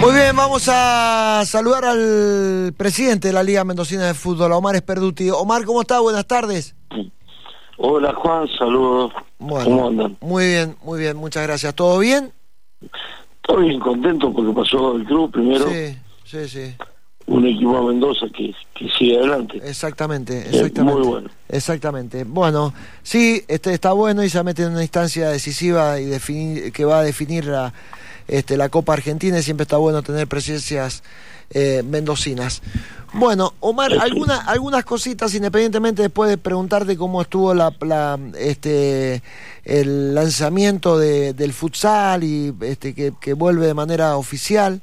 Muy bien, vamos a saludar al presidente de la Liga Mendocina de Fútbol, Omar Esperduti. Omar, ¿cómo está? Buenas tardes. Hola Juan, saludos. ¿Cómo andan? Muy bien, muy bien, muchas gracias. ¿Todo bien? Todo bien, contento porque pasó el club primero. Sí, sí, sí. Un equipo a Mendoza que, que sigue adelante. Exactamente, exactamente. muy bueno. Exactamente. Bueno, sí, este está bueno y se mete en una instancia decisiva y que va a definir la este, la Copa Argentina y siempre está bueno tener presencias eh, mendocinas. Bueno, Omar, alguna, algunas cositas, independientemente después de preguntarte cómo estuvo la, este, el lanzamiento del futsal y este, que, vuelve de manera oficial.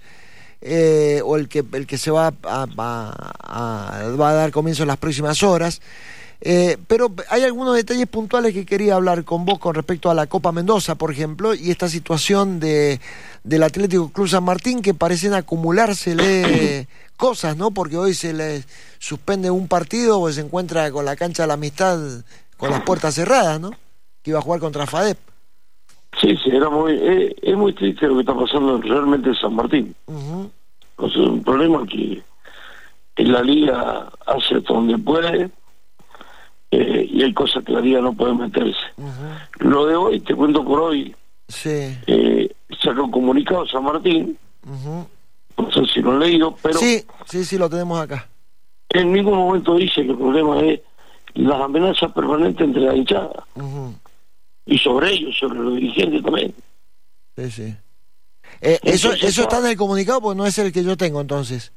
Eh, o el que, el que se va va a dar comienzo en las próximas horas. Eh, pero hay algunos detalles puntuales que quería hablar con vos con respecto a la Copa Mendoza, por ejemplo, y esta situación de, del Atlético Club San Martín que parecen acumulársele cosas, ¿no? Porque hoy se le suspende un partido o se encuentra con la cancha de la amistad con las puertas cerradas, ¿no? Que iba a jugar contra FADEP. Sí, sí, era muy, eh, es, muy triste lo que está pasando realmente en San Martín. es un problema que en la liga hace donde puede eh, y hay cosas que la liga no puede meterse. Lo de hoy, te cuento por hoy, sí. eh, sacó comunicado San Martín, no sé si lo he leído, pero... Sí, sí, sí, lo tenemos acá. En ningún momento dice que el problema es las amenazas permanentes entre la hinchada. Y sobre ellos, sobre los dirigentes también. Sí, sí. Eh, eso, eso está en el comunicado, pues no es el que yo tengo entonces.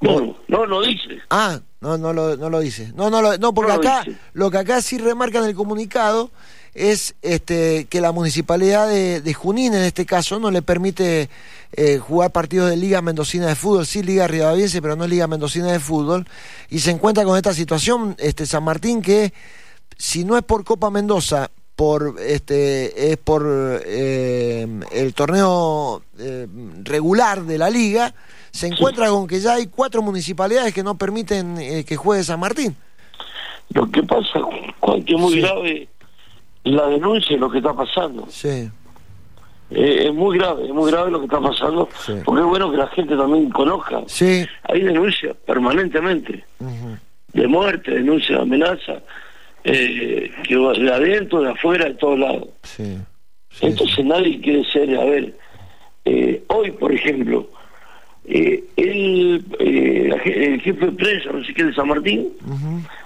No, no lo dice. Ah, no, no lo, no lo dice. No, no, lo, no porque acá, lo, que acá sí remarca en el comunicado es este que la municipalidad de, Junín, en este caso, no le permite eh, jugar partidos de Liga Mendocina de Fútbol, sí Liga Rivadaviense, pero no Liga Mendocina de Fútbol, y se encuentra con esta situación, este San Martín, que si no es por Copa Mendoza, por este es por eh, el torneo eh, regular de la liga, se encuentra con que ya hay cuatro municipalidades que no permiten eh, que juegue San Martín. Lo que pasa, Juan, que es muy grave la denuncia de lo que está pasando. Sí. es muy grave, es muy grave lo que está pasando, porque es bueno que la gente también conozca. Sí. Hay denuncias permanentemente, de muerte, denuncia de amenaza, eh, que de adentro, de afuera, de todos lados. Entonces nadie quiere ser, a ver, eh, hoy por ejemplo, eh, el, el, jefe de prensa, no sé qué, de San Martín,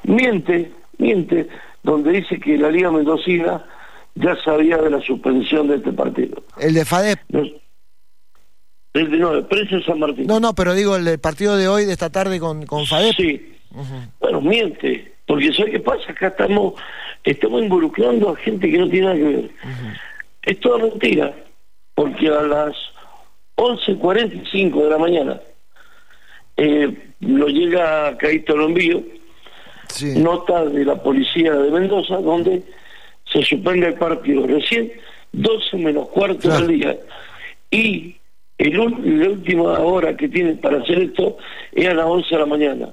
miente, miente, donde dice que la Liga Mendocina ya sabía de la suspensión de este partido. ¿El de FADEP? el de, no, de prensa de San Martín. No, no, pero digo el del partido de hoy, de esta tarde con, con FADEP. Sí. Bueno, miente, porque ¿sabes qué pasa? Acá estamos, estamos involucrando a gente que no tiene nada que ver. Es toda mentira, porque a las 11.45 de la mañana. Eh, lo llega Caíto Lombío, nota de la policía de Mendoza, donde se suspende el partido recién 12 menos cuarto del día. Y el, la última hora que tienen para hacer esto es a las 11 de la mañana.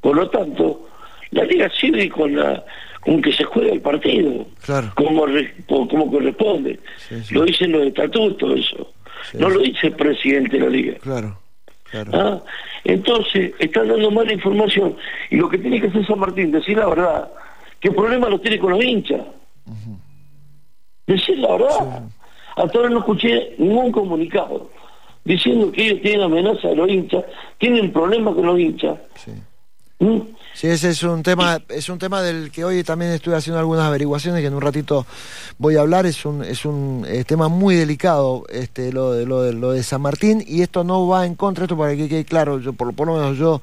Por lo tanto, la liga sigue con la con que se juegue el partido como como corresponde. Lo dicen los estatutos eso no lo dice el presidente de la liga. Claro ¿Ah? entonces están dando mala información. Y lo que tiene que hacer San Martín decir la verdad que el problema lo tiene con los hinchas decir la verdad. Hasta ahora no escuché ningún comunicado diciendo que ellos tienen amenaza de los hinchas tienen problemas con los hinchas. Sí. ¿Mm? Sí, ese es un tema, es un tema del que hoy también estoy haciendo algunas averiguaciones que en un ratito voy a hablar. Es un, es un eh, tema muy delicado, este, lo de, lo de lo de San Martín, y esto no va en contra, esto para que quede claro, yo por, por lo menos yo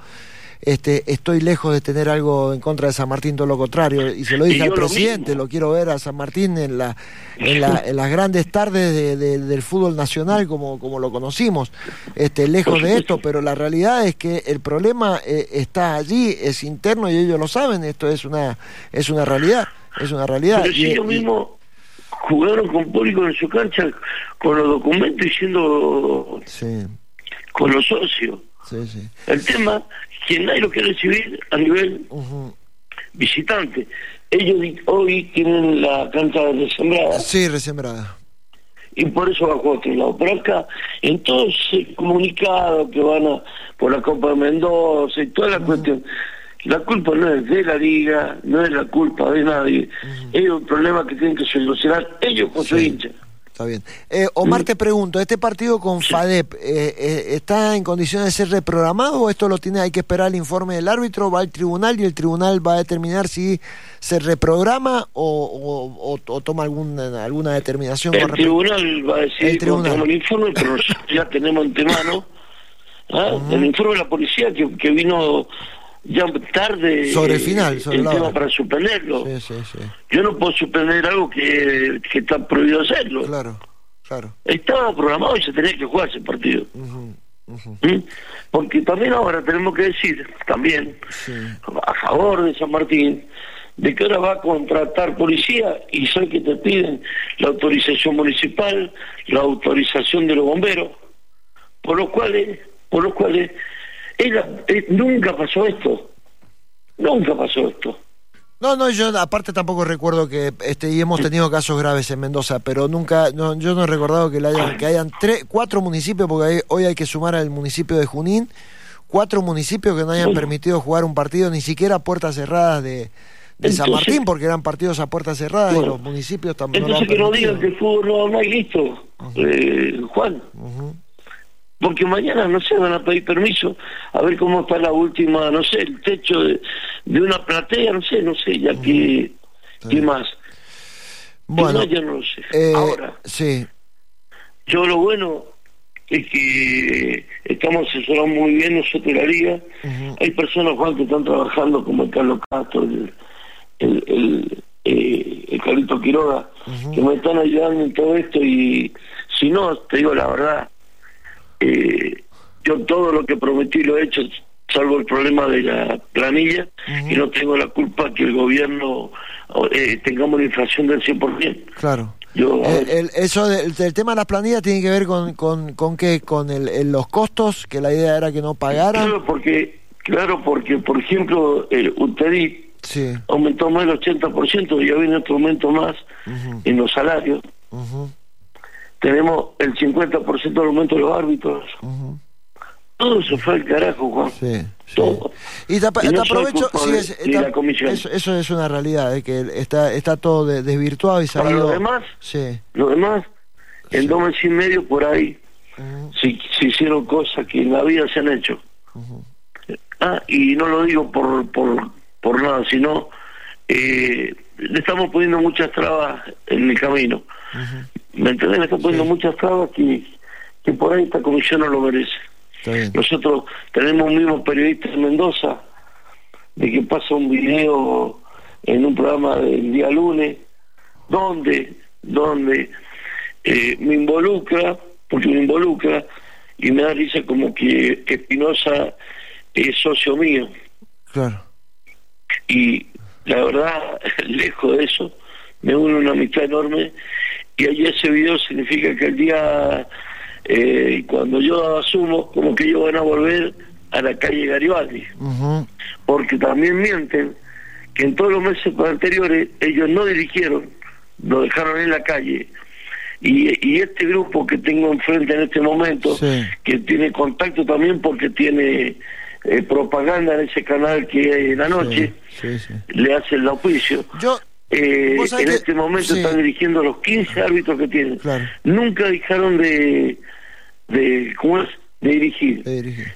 este, estoy lejos de tener algo en contra de San Martín, todo lo contrario, y se lo dije al presidente, lo, quiero ver a San Martín en, la, en, la, en las grandes tardes del fútbol nacional como, como lo conocimos, este, lejos de esto, pero la realidad es que el problema eh, está allí, es interno y ellos lo saben, esto es una, es una realidad, es una realidad. Pero si ellos mismos jugaron con público en su cancha con los documentos diciendo sí. con los socios. El tema que nadie lo quiere recibir a nivel visitante. Ellos hoy tienen la cancha resembrada. Sí, resembrada. y por eso bajó a otro lado. Pero acá, en todo ese comunicado que van a por la Copa de Mendoza y toda la cuestión, la culpa no es de la liga, no es la culpa de nadie, es un problema que tienen que solucionar ellos con su hincha. Está bien. Eh, Omar, te pregunto, ¿este partido con FADEP eh, eh, está en condiciones de ser reprogramado o esto lo tiene, hay que esperar el informe del árbitro, va al tribunal y el tribunal va a determinar si se reprograma o, toma alguna, alguna determinación? El tribunal va a decir el, tribunal. el informe, pero ya tenemos antemano ¿ah? el informe de la policía que, que vino ya tarde sobre el final sobre el tema para suspenderlo yo no puedo suspender algo que, que está prohibido hacerlo. Claro claro. Estaba programado y se tenía que jugar ese partido. ¿Mm? porque también ahora tenemos que decir también a favor de San Martín de que ahora va a contratar policía y sé que te piden la autorización municipal la autorización de los bomberos por lo cuales por los cuales eh, nunca pasó esto. Nunca pasó esto. No, no, yo aparte tampoco recuerdo que este y hemos tenido casos graves en Mendoza, pero nunca, no, yo no he recordado que, hayan, que hayan tres, cuatro municipios, porque hoy hay que sumar al municipio de Junín, cuatro municipios que no hayan permitido jugar un partido, ni siquiera a puertas cerradas de, San Martín, porque eran partidos a puertas cerradas y los municipios también. Entonces que no digan que el fútbol no, hay listo, eh, Juan porque mañana, no sé, van a pedir permiso a ver cómo está la última, no sé, el techo de, una platea, no sé, no sé, ya que, ¿qué más? Bueno, yo no lo sé. Eh, Ahora, sí. yo lo bueno es que estamos asesorando muy bien nosotros la liga. Hay personas, Juan, que están trabajando como el Carlos Castro, el, el, el, eh, el Carlito Quiroga, que me están ayudando en todo esto y si no, te digo la verdad, eh, yo todo lo que prometí lo he hecho, salvo el problema de la planilla, y no tengo la culpa que el gobierno eh, tengamos una inflación del 100%. Claro. Yo, eh, eso del, tema de la planilla tiene que ver con, con, con qué, con el, los costos, que la idea era que no pagaran. Claro, porque, claro, porque por ejemplo, el UTEDI aumentó más del 80% y ya viene otro aumento más en los salarios tenemos el 50% del aumento de los árbitros. Todo eso fue el carajo, Juan. Sí, Todo. Y te, aprovecho, eso, es una realidad, eh, que está está todo desvirtuado y salido... Para lo demás, sí. lo demás, en dos meses y medio por ahí se, hicieron cosas que en la vida se han hecho. Ah, y no lo digo por, por, por nada, sino eh, le estamos poniendo muchas trabas en el camino. ¿Me entiendes? Me están poniendo muchas trabas que, que por ahí esta comisión no lo merece. Nosotros tenemos un mismo periodista en Mendoza, de que pasa un video en un programa del día lunes, donde, donde eh, me involucra, porque me involucra, y me da risa como que, que Espinosa es socio mío. Claro. Y la verdad, lejos de eso, me une una amistad enorme y ahí ese video significa que el día eh, cuando yo asumo como que ellos van a volver a la calle Garibaldi. Porque también mienten que en todos los meses anteriores ellos no dirigieron lo dejaron en la calle. Y, y este grupo que tengo enfrente en este momento que tiene contacto también porque tiene eh, propaganda en ese canal que en la noche le hace el auspicio. Yo eh, en este momento están dirigiendo los 15 árbitros que tienen. Nunca dejaron de, de, ¿cómo es? de dirigir.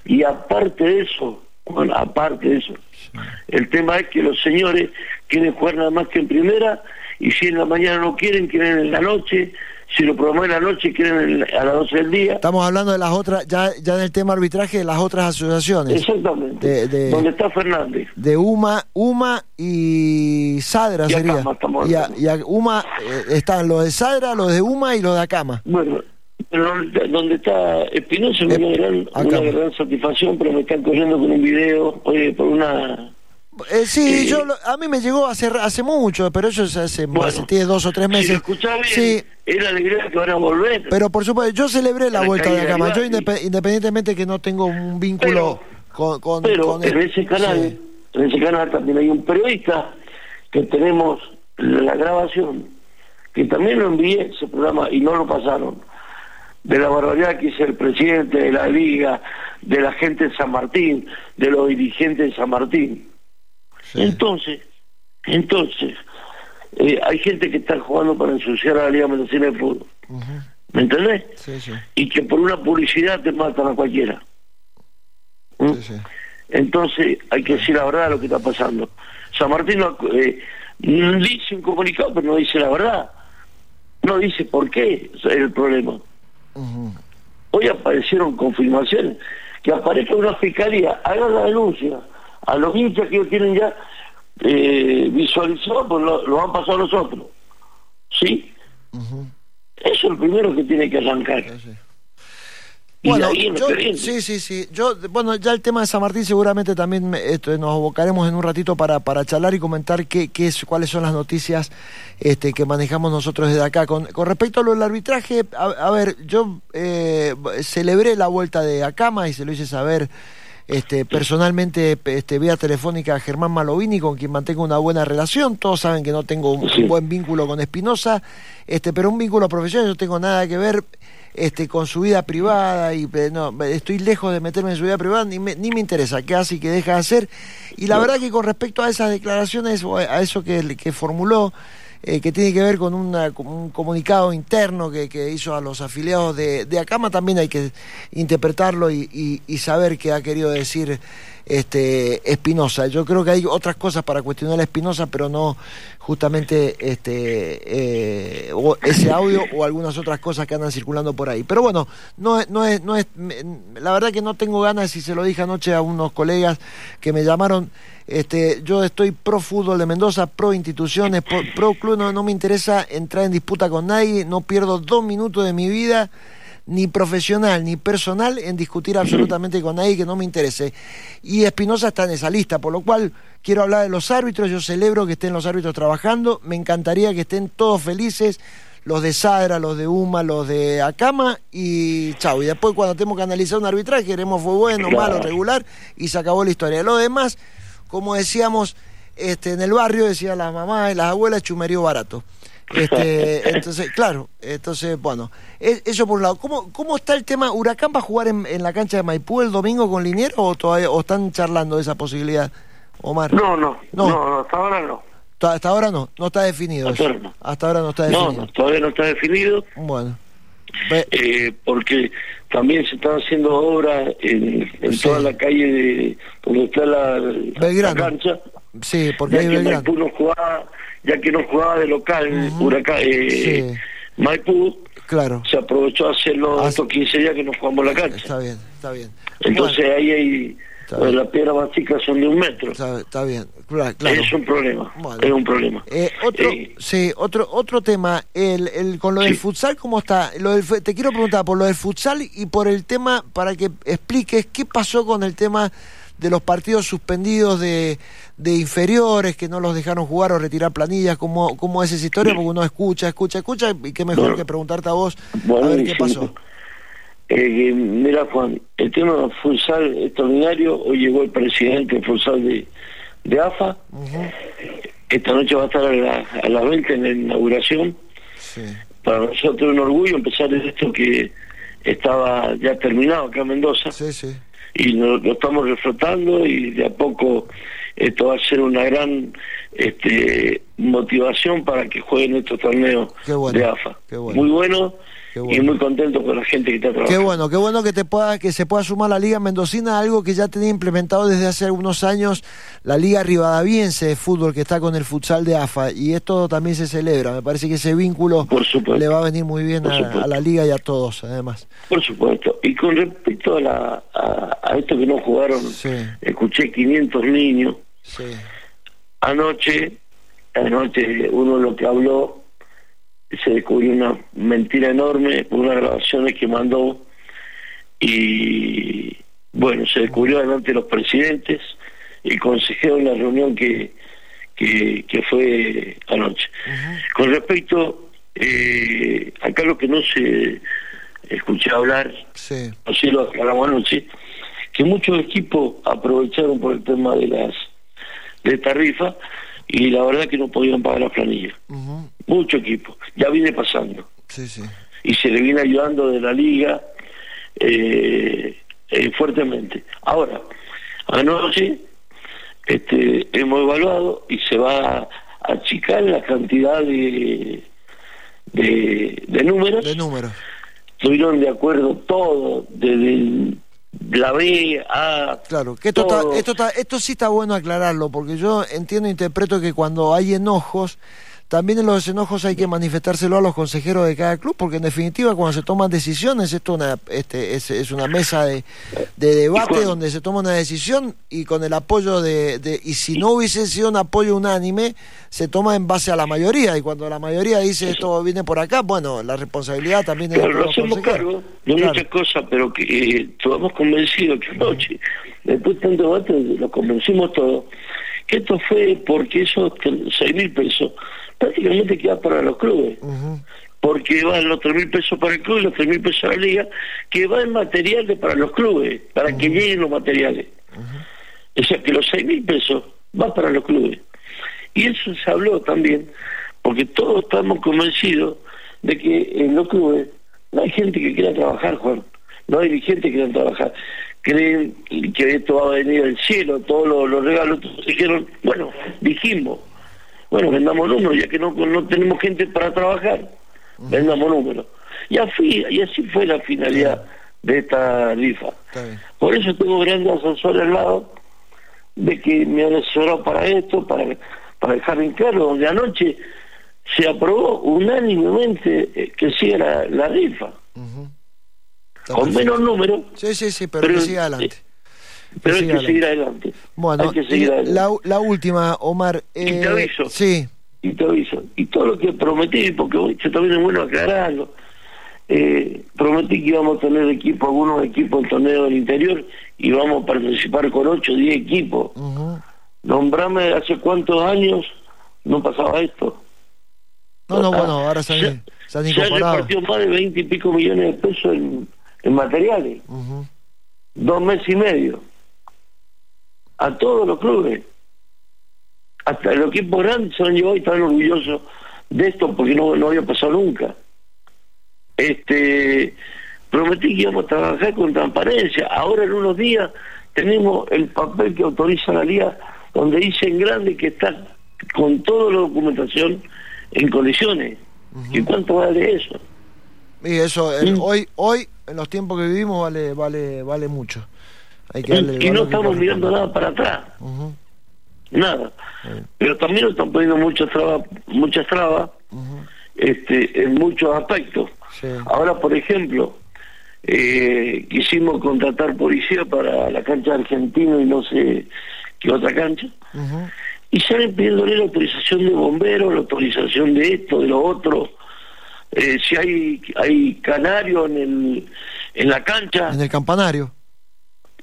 Y aparte de eso, bueno, aparte de eso, el tema es que los señores quieren jugar nada más que en primera y si en la mañana no quieren, quieren en la noche si lo programó en la noche quieren a las 12 del día. Estamos hablando de las otras, ya, ya en el tema arbitraje, de las otras asociaciones. Exactamente. De, donde está Fernández. De UMA, UMA y Sadra sería. y, a, UMA eh, están los de Sadra, los de UMA y los de Acama. Bueno, pero donde está Espinosa es una, gran, una gran satisfacción, pero me están corriendo con un video, oye, por una eh, sí, yo a mí me llegó hace hace mucho, pero eso hace, hace, tiene dos o tres meses. Si bien, sí. era alegría que van a volver. Pero por supuesto, yo celebré la, vuelta de cama. Yo independientemente que no tengo un vínculo con, con, pero en ese canal, en ese canal también hay un periodista que tenemos la grabación que también lo envié ese programa y no lo pasaron, de la barbaridad que hizo el presidente de la liga, de la gente de San Martín, de los dirigentes de San Martín. Entonces, entonces, eh, hay gente que está jugando para ensuciar a la Liga Mendocina de Fútbol. ¿Me entendés? Y que por una publicidad te matan a cualquiera. ¿Mm? Entonces, hay que decir la verdad de lo que está pasando. San Martín eh, dice un comunicado, pero no dice la verdad. No dice por qué es el problema. Hoy aparecieron confirmaciones. Que aparezca una fiscalía, haga la denuncia a los hinchas que ellos tienen ya eh, visualizado, pues lo, han pasado nosotros. ¿Sí? Eso es lo primero que tiene que arrancar. Bueno, sí, sí, sí. Yo, bueno, ya el tema de San Martín seguramente también esto, nos abocaremos en un ratito para, para charlar y comentar qué, qué es, cuáles son las noticias este, que manejamos nosotros desde acá. Con, con respecto a lo del arbitraje, a, ver, yo eh, celebré la vuelta de Acama y se lo hice saber este, personalmente este, vía telefónica a Germán Malovini, con quien mantengo una buena relación. Todos saben que no tengo un, buen vínculo con Espinosa, este, pero un vínculo profesional, yo no tengo nada que ver este, con su vida privada y no, estoy lejos de meterme en su vida privada, ni me, ni me interesa qué hace y qué deja de hacer. Y la verdad que con respecto a esas declaraciones, a eso que, que formuló, eh, que tiene que ver con un comunicado interno que, que, hizo a los afiliados de, de Acama, también hay que interpretarlo y, y, saber qué ha querido decir este Espinosa. Yo creo que hay otras cosas para cuestionar a Espinosa, pero no justamente este eh, ese audio o algunas otras cosas que andan circulando por ahí. Pero bueno, no, no es, no es, la verdad que no tengo ganas, y se lo dije anoche a unos colegas que me llamaron este, yo estoy pro fútbol de Mendoza, pro instituciones, pro, club, no, no me interesa entrar en disputa con nadie, no pierdo dos minutos de mi vida, ni profesional ni personal, en discutir absolutamente con nadie que no me interese. Y Espinosa está en esa lista, por lo cual quiero hablar de los árbitros, yo celebro que estén los árbitros trabajando, me encantaría que estén todos felices, los de Sadra, los de Uma, los de Acama y chau. Y después cuando tenemos que analizar un arbitraje, queremos fue bueno, malo, regular y se acabó la historia. Lo demás como decíamos este, en el barrio, decía la mamá y las abuelas, chumerío barato. Este, entonces, claro, entonces, bueno, e, eso por un lado. ¿Cómo, ¿Cómo está el tema? ¿Huracán va a jugar en, la cancha de Maipú el domingo con Liniero o, todavía, o están charlando de esa posibilidad, Omar? No, no, no, hasta ahora no. Hasta ahora no, no está definido. Hasta, ahora no. hasta ahora no está definido. No, todavía no está definido. Bueno. Eh, porque también se están haciendo obras en, toda la calle de donde está la, cancha. Sí, porque ya que no jugaba, ya que no jugaba de local, Huracán, eh, Maipú, claro. se aprovechó a hacerlo estos 15 días que no jugamos la cancha. Está bien, está bien. Entonces ahí hay pues las piedras básicas son de un metro. Está, bien, claro. Es un problema, es un problema. Eh, otro, eh, sí, otro, otro tema, el, el, con lo del futsal, ¿cómo está? Lo del, te quiero preguntar por lo del futsal y por el tema, para que expliques qué pasó con el tema de los partidos suspendidos de, de inferiores, que no los dejaron jugar o retirar planillas, ¿cómo, cómo es esa historia? Porque uno escucha, escucha, escucha, y qué mejor que preguntarte a vos a ver qué pasó. Eh, mira Juan, el tema futsal extraordinario, hoy llegó el presidente futsal de, de AFA, esta noche va a estar a, las 20 en la inauguración. Para nosotros es un orgullo empezar esto que estaba ya terminado acá en Mendoza. Y lo, estamos reflotando y de a poco esto va a ser una gran este, motivación para que jueguen estos torneos de AFA. Muy bueno y muy contento con la gente que está trabajando. Qué bueno, qué bueno que te pueda, que se pueda sumar la Liga Mendocina, algo que ya tenía implementado desde hace algunos años, la Liga Rivadaviense de fútbol que está con el futsal de AFA, y esto también se celebra. Me parece que ese vínculo le va a venir muy bien a, la Liga y a todos, además. Por supuesto. Y con respecto a, la, a, esto que no jugaron, escuché 500 niños. Anoche, anoche uno lo que habló se descubrió una mentira enorme por unas grabaciones que mandó y bueno, se descubrió delante de los presidentes y consejero en la reunión que, que, fue anoche. Con respecto, eh, acá lo que no se escuché hablar, sí. así lo aclaramos anoche, que muchos equipos aprovecharon por el tema de las de tarifa y la verdad que no podían pagar la planilla. Mucho equipo, ya viene pasando. Sí, sí. Y se le viene ayudando de la liga eh, eh, fuertemente. Ahora, anoche este, hemos evaluado y se va a achicar la cantidad de, de, números. De números. Estuvieron de acuerdo todos, desde la B a... Claro, que esto, esto, esto sí está bueno aclararlo, porque yo entiendo e interpreto que cuando hay enojos también en los enojos hay que manifestárselo a los consejeros de cada club, porque en definitiva cuando se toman decisiones, esto una, este, es, una mesa de, debate donde se toma una decisión y con el apoyo de, Y si no hubiese sido un apoyo unánime, se toma en base a la mayoría, y cuando la mayoría dice esto viene por acá, bueno, la responsabilidad también es de los hacemos cargo de muchas cosas, pero que eh, estamos convencidos que anoche, después de tanto debate, lo convencimos todos, que esto fue porque esos seis mil pesos prácticamente queda para los clubes. Porque van los tres mil pesos para el club y los tres mil pesos a la liga, que va en materiales para los clubes, para que lleguen los materiales. O sea que los seis mil pesos van para los clubes. Y eso se habló también, porque todos estamos convencidos de que en los clubes no hay gente que quiera trabajar, Juan. No hay dirigentes que quieran trabajar. Creen que esto va a venir del cielo, todos los, los regalos. Dijeron, bueno, dijimos, bueno, vendamos números, ya que no, no tenemos gente para trabajar, vendamos números. Y así, y así fue la finalidad de esta rifa. Por eso tengo grandes asesores al lado, de que me han asesorado para esto, para, para dejar en claro, donde anoche se aprobó unánimemente eh, que siga la, rifa. Con menos números. Sí, sí, sí, pero, que siga adelante. Pero hay que seguir adelante. Bueno, La, última, Omar. y te eh, aviso. Sí. Y te aviso. Y todo lo que prometí, porque yo también es bueno aclararlo. Eh, prometí que íbamos a tener equipo, algunos equipos en torneo del interior y vamos a participar con 8 o 10 equipos. Nombrame hace cuántos años no pasaba esto. No, no, bueno, ahora se han, se han incorporado. Se más de 20 y pico millones de pesos en, en materiales. Dos meses y medio a todos los clubes. Hasta el equipo grande se han llevado y están orgullosos de esto porque no, no había pasado nunca. Este prometí que íbamos a trabajar con transparencia. Ahora en unos días tenemos el papel que autoriza la liga donde dice en grande que está con toda la documentación en condiciones. ¿Y cuánto vale eso? Y eso, mm. hoy, hoy, en los tiempos que vivimos, vale, vale, vale mucho y no estamos mirando nada para atrás. Nada. Pero también nos están poniendo muchas trabas, muchas trabas este, en muchos aspectos. Ahora, por ejemplo, eh, quisimos contratar policía para la cancha argentina y no sé qué otra cancha. Y salen pidiéndole la autorización de bomberos, la autorización de esto, de lo otro. Eh, si hay hay canario en el en la cancha. En el campanario.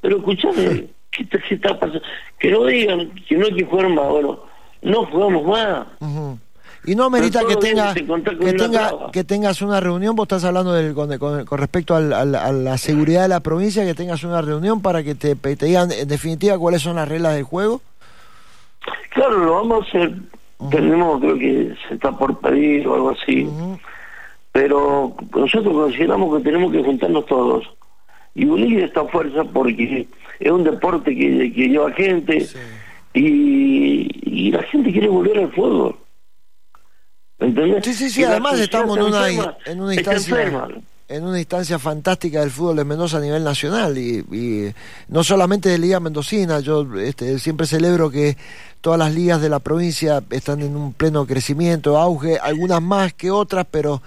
Pero escuchame, ¿qué, está pasando? Que no digan que no hay que jugar más. Bueno, no jugamos más. Y no amerita que tenga, que, tenga que tengas una reunión, vos estás hablando del, con, con, respecto al, a la seguridad de la provincia, que tengas una reunión para que te, te, digan en definitiva cuáles son las reglas del juego. Claro, lo vamos a hacer. Tenemos, creo que se está por pedir o algo así. Pero nosotros consideramos que tenemos que juntarnos todos y unir esta fuerza porque es un deporte que, que lleva gente y, y, la gente quiere volver al fútbol. ¿Entendés? Sí, sí, sí, además estamos en una, en una instancia en una instancia fantástica del fútbol de Mendoza a nivel nacional y, no solamente de Liga Mendocina, yo este, siempre celebro que todas las ligas de la provincia están en un pleno crecimiento, auge, algunas más que otras, pero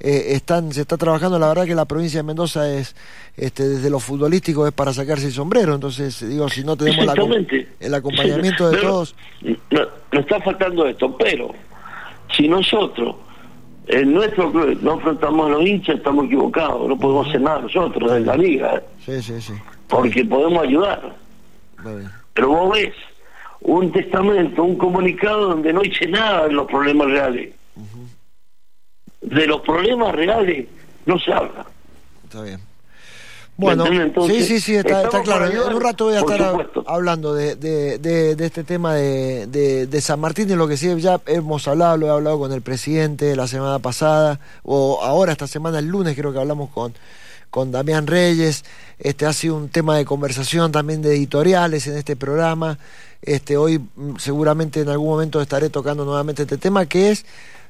eh, están se está trabajando, la verdad que la provincia de Mendoza es este, desde lo futbolístico es para sacarse el sombrero, entonces digo, si no tenemos el acompañamiento de todos... No, no está faltando esto, pero si nosotros en nuestro club no enfrentamos a los hinchas, estamos equivocados, no podemos hacer nada nosotros en la liga. Sí, sí, sí. Porque podemos ayudar. Pero vos ves un testamento, un comunicado donde no dice nada de los problemas reales. De los problemas reales no se habla. Está bien. Bueno, sí, sí, sí, está, claro. En un rato voy a estar hablando de, de, de, este tema de, de, San Martín y lo que sí, ya hemos hablado, lo he hablado con el presidente la semana pasada, o ahora esta semana, el lunes creo que hablamos con, con Damián Reyes. Este ha sido un tema de conversación también de editoriales en este programa. Este hoy mm, seguramente en algún momento estaré tocando nuevamente este tema que es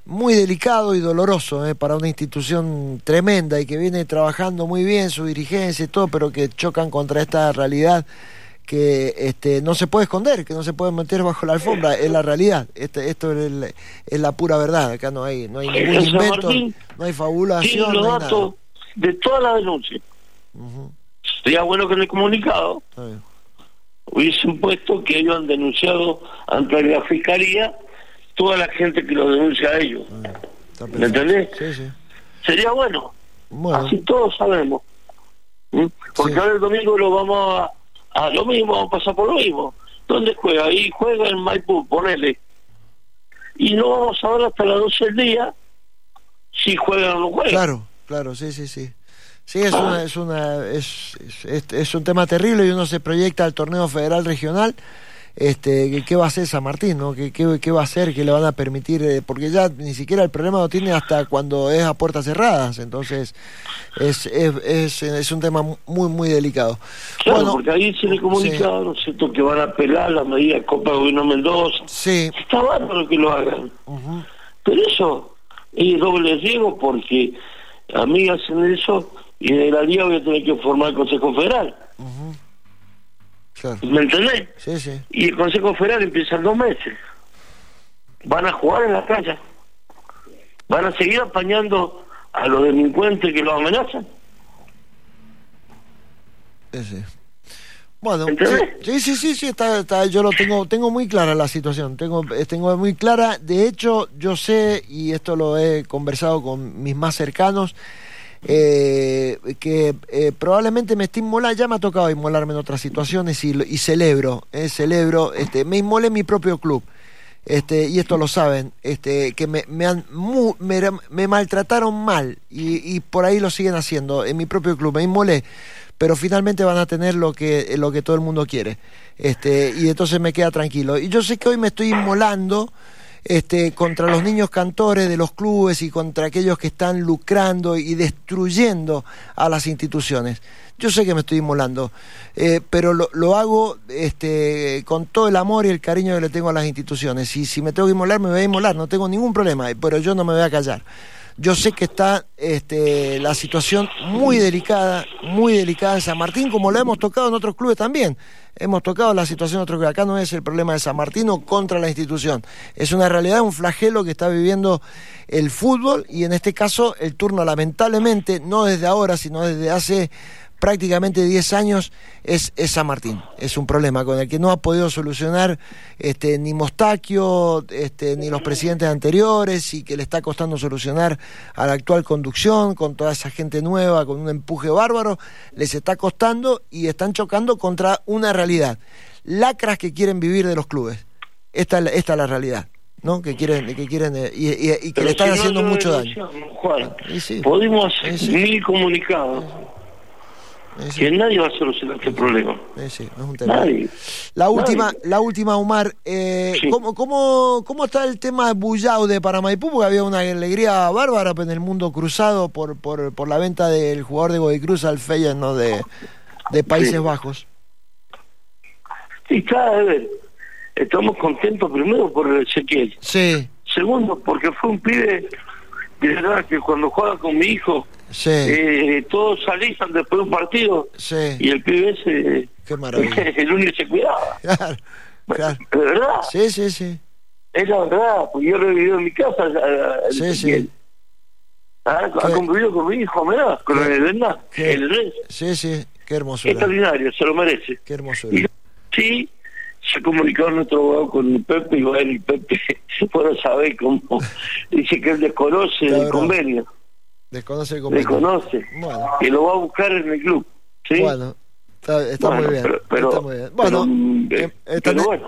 muy delicado y doloroso eh, para una institución tremenda y que viene trabajando muy bien su dirigencia y todo, pero que chocan contra esta realidad que este, no se puede esconder, que no se puede meter bajo la alfombra, es la realidad. Este, esto es, la pura verdad, acá no hay, no hay ningún invento, no hay fabulación. los datos de toda la denuncia. Sería bueno que en el comunicado hubiesen puesto que ellos han denunciado ante la fiscalía toda la gente que lo denuncia a ellos. Ah, ¿Me entendés? Sí, sí. Sería bueno. Así todos sabemos. ¿Mm? Porque ahora el domingo lo vamos a, a, lo mismo, vamos a pasar por lo mismo. ¿Dónde juega? Ahí juega en Maipú, ponele. Y no vamos a ver hasta las 12 del día si juega o no juega. Claro, claro, sí, sí, sí. Sí, es, una, es, una, es, es, es un tema terrible y uno se proyecta al torneo federal regional este, ¿qué va a hacer San Martín? ¿no? ¿Qué, qué, va a hacer? ¿Qué le van a permitir? Eh, porque ya ni siquiera el problema lo tiene hasta cuando es a puertas cerradas, entonces es, es, es, un tema muy, muy delicado. Claro, bueno, porque ahí se le comunicado, ¿no es cierto?, que van a apelar la medida de Copa Gobierno Mendoza. Sí. Está bárbaro que lo hagan. Pero eso es doble riesgo porque a mí hacen eso y en la día voy a tener que formar el Consejo Federal. ¿Me entendés? Sí, sí. Y el Consejo Federal empieza en dos meses. Van a jugar en la calle. Van a seguir apañando a los delincuentes que los amenazan. Sí, sí. Bueno, sí, sí, sí, sí, está, yo lo tengo, tengo muy clara la situación, tengo, eh, tengo muy clara. De hecho, yo sé y esto lo he conversado con mis más cercanos eh, que eh, probablemente me esté inmolando, ya me ha tocado inmolarme en otras situaciones y, y celebro, eh, celebro, este, me inmolé en mi propio club. Este, y esto lo saben, este, que me, me, han, me, maltrataron mal y, y, por ahí lo siguen haciendo en mi propio club, me inmolé, pero finalmente van a tener lo que, lo que todo el mundo quiere. Este, y entonces me queda tranquilo. Y yo sé que hoy me estoy inmolando este, contra los niños cantores de los clubes y contra aquellos que están lucrando y destruyendo a las instituciones. Yo sé que me estoy inmolando, eh, pero lo, hago este, con todo el amor y el cariño que le tengo a las instituciones. Y si me tengo que inmolar, me voy a inmolar, no tengo ningún problema, pero yo no me voy a callar. Yo sé que está este, la situación muy delicada, muy delicada en San Martín, como lo hemos tocado en otros clubes también. Hemos tocado la situación en otros clubes. Acá no es el problema de San Martín o contra la institución. Es una realidad, un flagelo que está viviendo el fútbol y en este caso el turno lamentablemente, no desde ahora, sino desde hace prácticamente 10 años es, San Martín. Es un problema con el que no ha podido solucionar este, ni Mostaquio, este, ni los presidentes anteriores, y que le está costando solucionar a la actual conducción, con toda esa gente nueva, con un empuje bárbaro, les está costando y están chocando contra una realidad. Lacras que quieren vivir de los clubes. Esta, esta es la realidad. ¿no? que quieren que quieren eh, y, que le están haciendo mucho daño Juan, podemos hacer mil comunicados que nadie va a solucionar este problema. Nadie. La última, la última Omar, eh, ¿cómo, cómo, ¿cómo está el tema de Bullaude para Maipú? Porque había una alegría bárbara en el mundo cruzado por, por, por la venta del jugador de Godoy al Feyenoord ¿no? de, de Países Bajos. Sí, cada vez estamos contentos primero por el Ezequiel. Sí. Segundo, porque fue un pibe de verdad que cuando juega con mi hijo Sí. Eh, todos alisan después de un partido sí. y el pibe ese Qué maravilla. el único se cuidaba. Claro, claro. ¿De verdad? Sí, sí, sí. Es la verdad, porque yo lo he vivido en mi casa. sí, sí. Ha, ha convivido con mi hijo, ¿verdad? Con el verdad. El Sí, sí, qué hermosura. Extraordinario, se lo merece. Qué hermosura. Y, sí, se comunicó nuestro abogado con Pepe y bueno, y Pepe, bueno, sabe cómo, dice que él desconoce el convenio. Desconoce el. Desconoce. Bueno. Y lo va a buscar en el club. ¿sí? Bueno. Está, muy bien. Pero, está muy bien. Bueno, eh,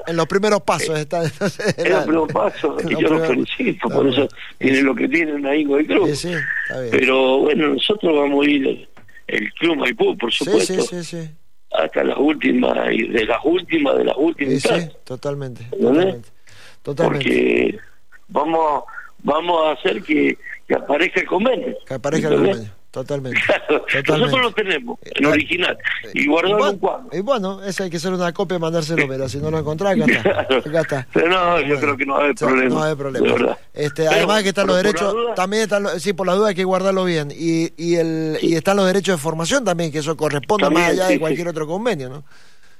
en, los primeros pasos eh, está. en los primeros pasos, y yo los felicito, por eso tienen lo que tienen ahí con el club. Sí, sí, está bien. Pero bueno, nosotros vamos a ir el Club Maipú, por supuesto. Sí, sí, sí, Hasta las últimas, y de las últimas, de las últimas. Sí, totalmente, totalmente, totalmente. Porque vamos, vamos a hacer que, que aparezca el convenio. Que aparezca el convenio. Totalmente, Nosotros lo tenemos en original y guardado en un cuadro. Y bueno, esa hay que hacer una copia y mandárselo, pero si no lo encontrás, acá está. Acá está. Pero no, yo creo que no haber problema. No haber problema. Este, además que están los derechos, también están los, sí, por la duda hay que guardarlo bien. Y, y, el, y están los derechos de formación también, que eso corresponde más allá de cualquier otro convenio, ¿no?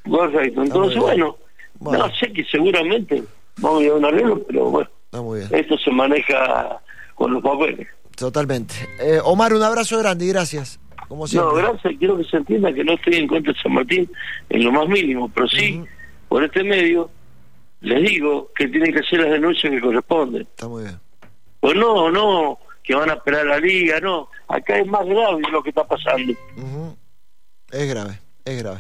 Correcto. Entonces, bueno, no sé que seguramente vamos a ir a un arreglo, pero bueno, muy bien. esto se maneja con los papeles. Totalmente. Eh, Omar, un abrazo grande y gracias. Como No, gracias. Quiero que se entienda que no estoy en contra de San Martín en lo más mínimo, pero sí, por este medio, les digo que tienen que hacer las denuncias que corresponden. Está muy bien. Pues no, no, que van a esperar a la liga, no. Acá es más grave lo que está pasando. Es grave, es grave.